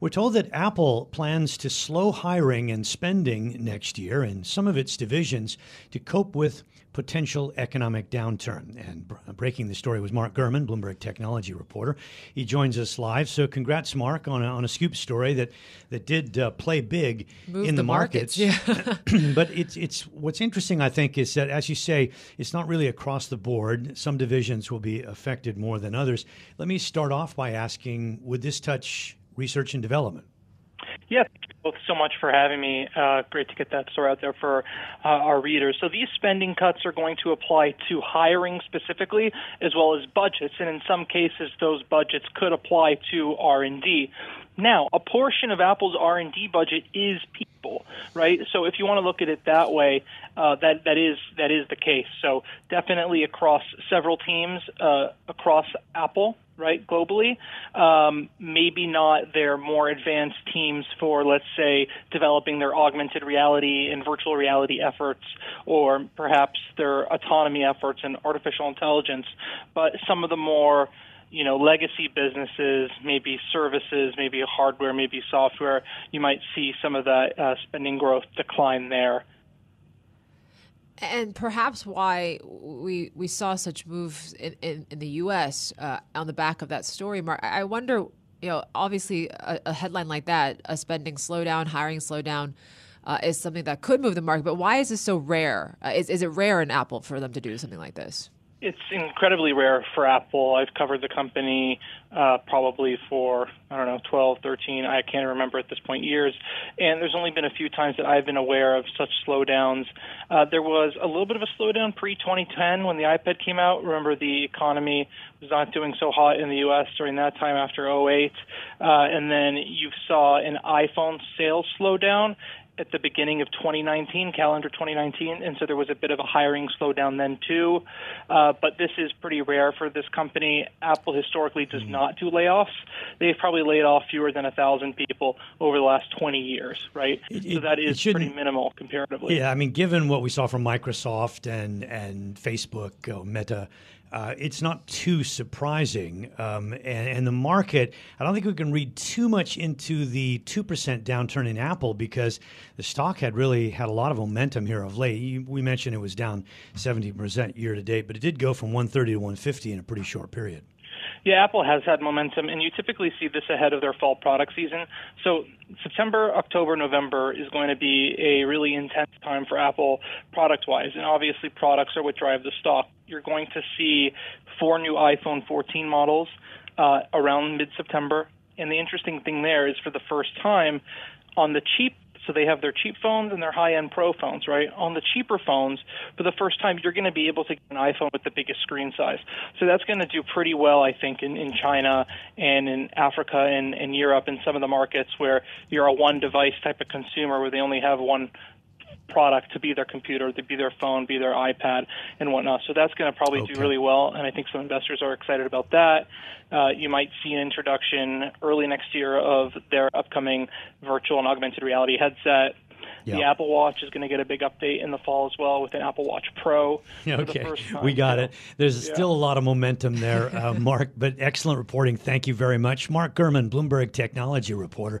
We're told that Apple plans to slow hiring and spending next year in some of its divisions to cope with potential economic downturn. And breaking the story was Mark Gurman, Bloomberg technology reporter. He joins us live. So congrats, Mark, on a, on a scoop story that that did uh, play big Move in the, the markets. markets, yeah. but it's it's what's interesting, I think, is that as you say, it's not really across the board. Some divisions will be affected more than others. Let me start off by asking: Would this touch research and development? Yeah, thank you both so much for having me. Uh, great to get that story out there for uh, our readers. So these spending cuts are going to apply to hiring specifically, as well as budgets, and in some cases, those budgets could apply to R&D. Now, a portion of Apple's R&D budget is people, right? So if you want to look at it that way, uh, that that is that is the case. So definitely across several teams uh, across Apple, right, globally. Um, maybe not their more advanced teams for, let's say, developing their augmented reality and virtual reality efforts, or perhaps their autonomy efforts and artificial intelligence, but some of the more you know, legacy businesses, maybe services, maybe hardware, maybe software, you might see some of that uh, spending growth decline there. And perhaps why we we saw such moves in, in, in the U.S. Uh, on the back of that story, Mark. I wonder, you know, obviously a, a headline like that, a spending slowdown, hiring slowdown, uh, is something that could move the market. But why is this so rare? Uh, is, is it rare in Apple for them to do something like this? It's incredibly rare for Apple. I've covered the company uh, probably for, I don't know, 12, 13, I can't remember at this point, years. And there's only been a few times that I've been aware of such slowdowns. Uh, there was a little bit of a slowdown pre 2010 when the iPad came out. Remember, the economy was not doing so hot in the U.S. during that time after 08. Uh, and then you saw an iPhone sales slowdown at the beginning of 2019, calendar 2019, and so there was a bit of a hiring slowdown then too. Uh, but this is pretty rare for this company. Apple historically does mm-hmm. not do layoffs. They've probably laid off fewer than a thousand people over the last 20 years, right? It, so that is pretty minimal comparatively. Yeah, I mean, given what we saw from Microsoft and and Facebook, uh, Meta uh, it's not too surprising. Um, and, and, the market, I don't think we can read too much into the 2% downturn in Apple because the stock had really had a lot of momentum here of late. You, we mentioned it was down 70% year to date, but it did go from 130 to 150 in a pretty short period. Yeah, Apple has had momentum, and you typically see this ahead of their fall product season. So September, October, November is going to be a really intense time for Apple product wise, and obviously products are what drive the stock. You're going to see four new iPhone 14 models uh, around mid September. And the interesting thing there is for the first time on the cheap so they have their cheap phones and their high-end pro phones, right? On the cheaper phones, for the first time, you're going to be able to get an iPhone with the biggest screen size. So that's going to do pretty well, I think, in, in China and in Africa and, and Europe and some of the markets where you're a one-device type of consumer, where they only have one product to be their computer, to be their phone, be their iPad, and whatnot. So that's going to probably okay. do really well, and I think some investors are excited about that. Uh, you might see an introduction early next year of their upcoming virtual and augmented reality headset. The Apple Watch is going to get a big update in the fall as well with an Apple Watch Pro. Okay, we got it. There's yeah. still a lot of momentum there, uh, Mark, but excellent reporting. Thank you very much. Mark Gurman, Bloomberg Technology Reporter.